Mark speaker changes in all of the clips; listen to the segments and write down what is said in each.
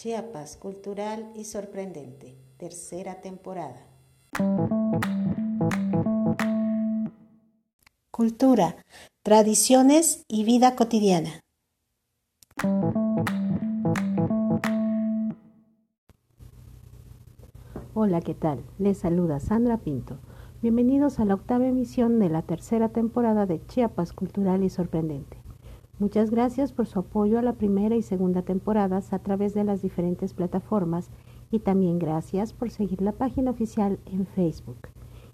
Speaker 1: Chiapas, cultural y sorprendente, tercera temporada. Cultura, tradiciones y vida cotidiana.
Speaker 2: Hola, ¿qué tal? Les saluda Sandra Pinto. Bienvenidos a la octava emisión de la tercera temporada de Chiapas Cultural y Sorprendente. Muchas gracias por su apoyo a la primera y segunda temporadas a través de las diferentes plataformas y también gracias por seguir la página oficial en Facebook.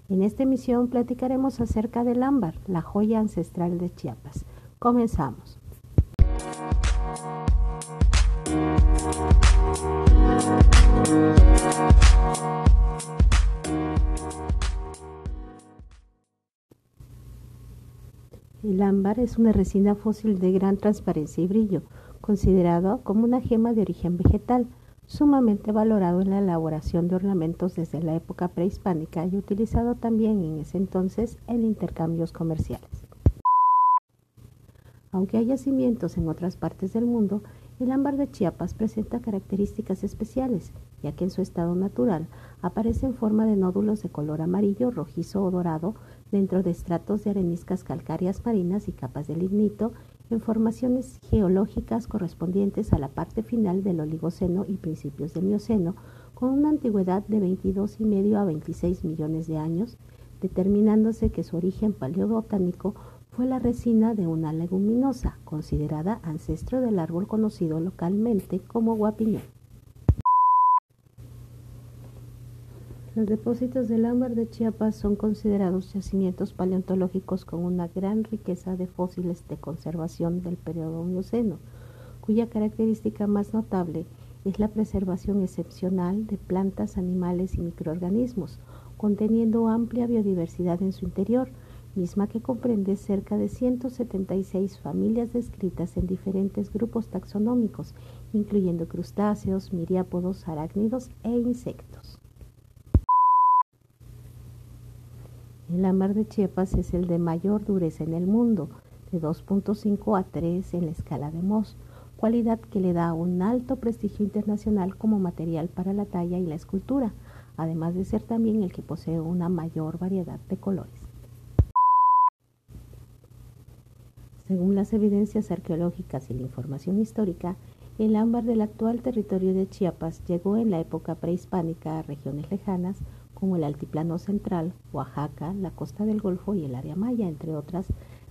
Speaker 2: En esta emisión platicaremos acerca del ámbar, la joya ancestral de Chiapas. Comenzamos. El ámbar es una resina fósil de gran transparencia y brillo, considerado como una gema de origen vegetal, sumamente valorado en la elaboración de ornamentos desde la época prehispánica y utilizado también en ese entonces en intercambios comerciales. Aunque hay yacimientos en otras partes del mundo, el ámbar de Chiapas presenta características especiales, ya que en su estado natural aparece en forma de nódulos de color amarillo, rojizo o dorado dentro de estratos de areniscas calcáreas marinas y capas de lignito en formaciones geológicas correspondientes a la parte final del Oligoceno y principios del Mioceno, con una antigüedad de 22,5 a 26 millones de años, determinándose que su origen paleobotánico fue la resina de una leguminosa, considerada ancestro del árbol conocido localmente como guapiñón. Los depósitos del ámbar de Chiapas son considerados yacimientos paleontológicos con una gran riqueza de fósiles de conservación del periodo Mioceno, cuya característica más notable es la preservación excepcional de plantas, animales y microorganismos, conteniendo amplia biodiversidad en su interior, misma que comprende cerca de 176 familias descritas en diferentes grupos taxonómicos, incluyendo crustáceos, miriápodos, arácnidos e insectos. El ámbar de Chiapas es el de mayor dureza en el mundo, de 2.5 a 3 en la escala de Mohs, cualidad que le da un alto prestigio internacional como material para la talla y la escultura, además de ser también el que posee una mayor variedad de colores. Según las evidencias arqueológicas y la información histórica, el ámbar del actual territorio de Chiapas llegó en la época prehispánica a regiones lejanas como el Altiplano Central, Oaxaca, la costa del Golfo y el área maya, entre otras,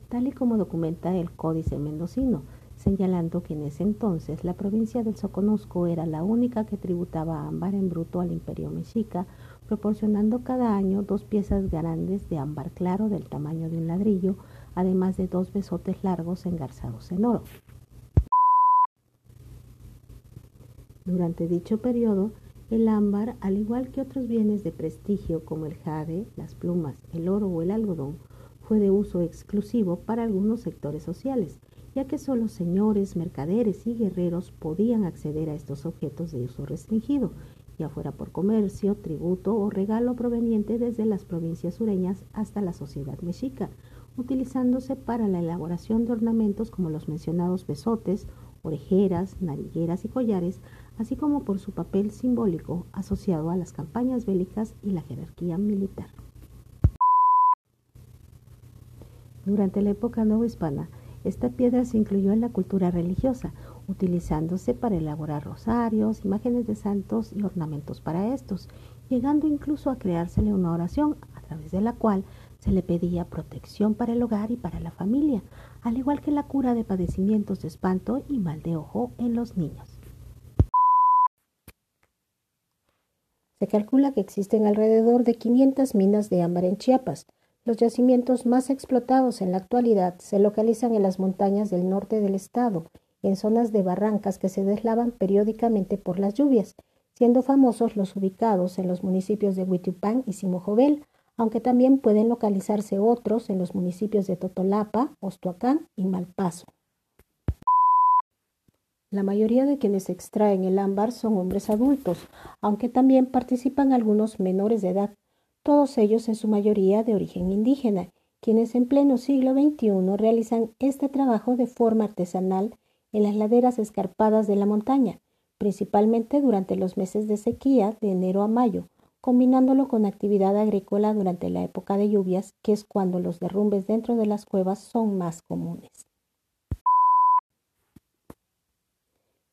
Speaker 2: tal y como documenta el Códice Mendocino, señalando que en ese entonces la provincia del Soconusco era la única que tributaba ámbar en bruto al imperio mexica, proporcionando cada año dos piezas grandes de ámbar claro del tamaño de un ladrillo, además de dos besotes largos engarzados en oro. Durante dicho periodo, el ámbar, al igual que otros bienes de prestigio como el jade, las plumas, el oro o el algodón, fue de uso exclusivo para algunos sectores sociales, ya que solo señores, mercaderes y guerreros podían acceder a estos objetos de uso restringido, ya fuera por comercio, tributo o regalo proveniente desde las provincias sureñas hasta la sociedad mexica, utilizándose para la elaboración de ornamentos como los mencionados besotes, orejeras, narigueras y collares, así como por su papel simbólico asociado a las campañas bélicas y la jerarquía militar. Durante la época hispana, esta piedra se incluyó en la cultura religiosa, utilizándose para elaborar rosarios, imágenes de santos y ornamentos para estos, llegando incluso a creársele una oración a través de la cual se le pedía protección para el hogar y para la familia, al igual que la cura de padecimientos de espanto y mal de ojo en los niños. Se calcula que existen alrededor de 500 minas de ámbar en Chiapas. Los yacimientos más explotados en la actualidad se localizan en las montañas del norte del estado, en zonas de barrancas que se deslavan periódicamente por las lluvias, siendo famosos los ubicados en los municipios de Huitupán y Simojovel, aunque también pueden localizarse otros en los municipios de Totolapa, Ostoacán y Malpaso. La mayoría de quienes extraen el ámbar son hombres adultos, aunque también participan algunos menores de edad, todos ellos en su mayoría de origen indígena, quienes en pleno siglo XXI realizan este trabajo de forma artesanal en las laderas escarpadas de la montaña,
Speaker 1: principalmente durante los meses de sequía de enero a mayo, combinándolo con actividad agrícola durante la época de lluvias, que es cuando los derrumbes dentro de las cuevas son más comunes.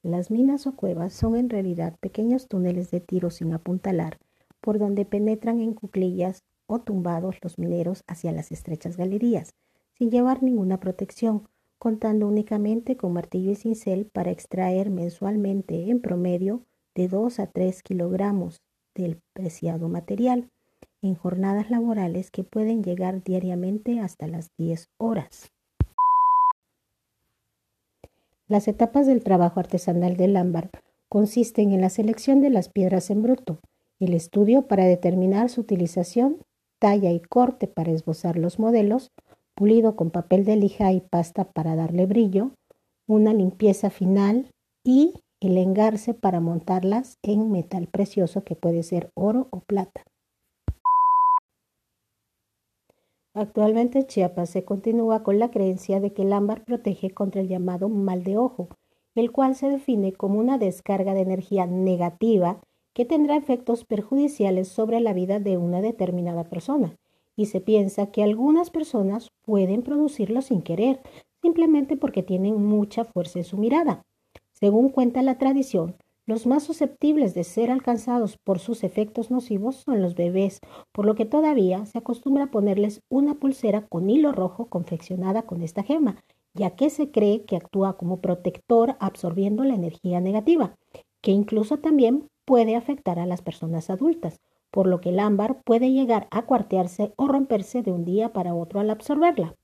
Speaker 1: Las minas o cuevas son en realidad pequeños túneles de tiro sin apuntalar, por donde penetran en cuclillas o tumbados los mineros hacia las estrechas galerías, sin llevar ninguna protección, contando únicamente con martillo y cincel para extraer mensualmente en promedio de 2 a 3 kilogramos del preciado material, en jornadas laborales que pueden llegar diariamente hasta las 10 horas. Las etapas del trabajo artesanal del ámbar consisten en la selección de las piedras en bruto, el estudio para determinar su utilización, talla y corte para esbozar los modelos, pulido con papel de lija y pasta para darle brillo, una limpieza final y el engarce para montarlas en metal precioso que puede ser oro o plata. Actualmente en Chiapas se continúa con la creencia de que el ámbar protege contra el llamado mal de ojo, el cual se define como una descarga de energía negativa que tendrá efectos perjudiciales sobre la vida de una determinada persona. Y se piensa que algunas personas pueden producirlo sin querer, simplemente porque tienen mucha fuerza en su mirada. Según cuenta la tradición, los más susceptibles de ser alcanzados por sus efectos nocivos son los bebés, por lo que todavía se acostumbra ponerles una pulsera con hilo rojo confeccionada con esta gema, ya que se cree que actúa como protector absorbiendo la energía negativa, que incluso también puede afectar a las personas adultas, por lo que el ámbar puede llegar a cuartearse o romperse de un día para otro al absorberla.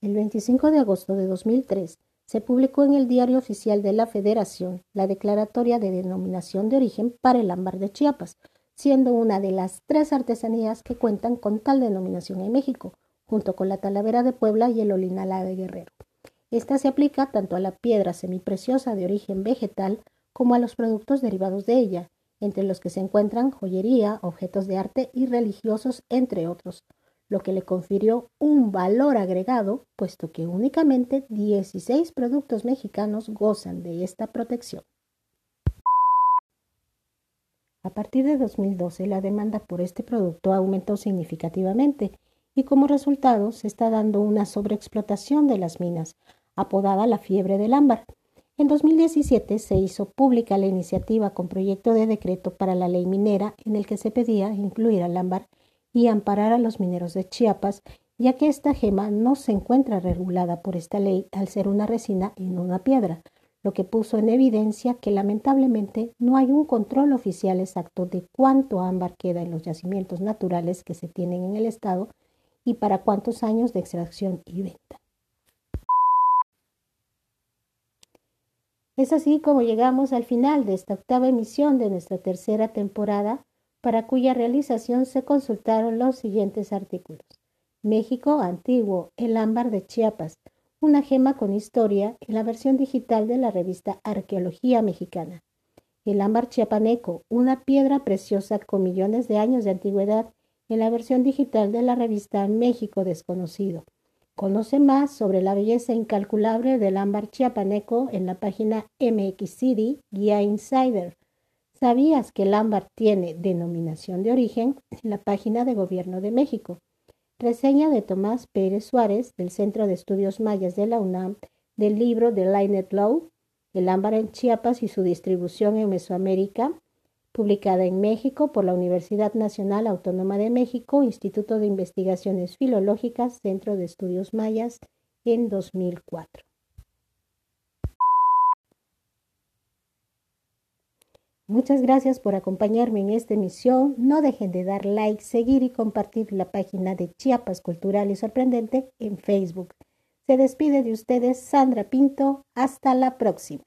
Speaker 1: El 25 de agosto de 2003, se publicó en el Diario Oficial de la Federación la declaratoria de denominación de origen para el ámbar de Chiapas, siendo una de las tres artesanías que cuentan con tal denominación en México, junto con la talavera de Puebla y el olinala de Guerrero. Esta se aplica tanto a la piedra semipreciosa de origen vegetal como a los productos derivados de ella, entre los que se encuentran joyería, objetos de arte y religiosos, entre otros, lo que le confirió un valor agregado, puesto que únicamente 16 productos mexicanos gozan de esta protección. A partir de 2012, la demanda por este producto aumentó significativamente y como resultado se está dando una sobreexplotación de las minas, apodada la fiebre del ámbar. En 2017 se hizo pública la iniciativa con proyecto de decreto para la ley minera en el que se pedía incluir al ámbar y amparar a los mineros de Chiapas, ya que esta gema no se encuentra regulada por esta ley al ser una resina no una piedra, lo que puso en evidencia que lamentablemente no hay un control oficial exacto de cuánto ámbar queda en los yacimientos naturales que se tienen en el estado y para cuántos años de extracción y venta. Es así como llegamos al final de esta octava emisión de nuestra tercera temporada para cuya realización se consultaron los siguientes artículos. México antiguo, el ámbar de Chiapas, una gema con historia en la versión digital de la revista Arqueología Mexicana. El ámbar chiapaneco, una piedra preciosa con millones de años de antigüedad en la versión digital de la revista México Desconocido. Conoce más sobre la belleza incalculable del ámbar chiapaneco en la página MX City Guía Insider ¿Sabías que el ámbar tiene denominación de origen? En la página de Gobierno de México. Reseña de Tomás Pérez Suárez del Centro de Estudios Mayas de la UNAM del libro de Lainet Low, El ámbar en Chiapas y su distribución en Mesoamérica, publicada en México por la Universidad Nacional Autónoma de México, Instituto de Investigaciones Filológicas, Centro de Estudios Mayas, en 2004. Muchas gracias por acompañarme en esta emisión. No dejen de dar like, seguir y compartir la página de Chiapas Cultural y Sorprendente en Facebook. Se despide de ustedes Sandra Pinto. Hasta la próxima.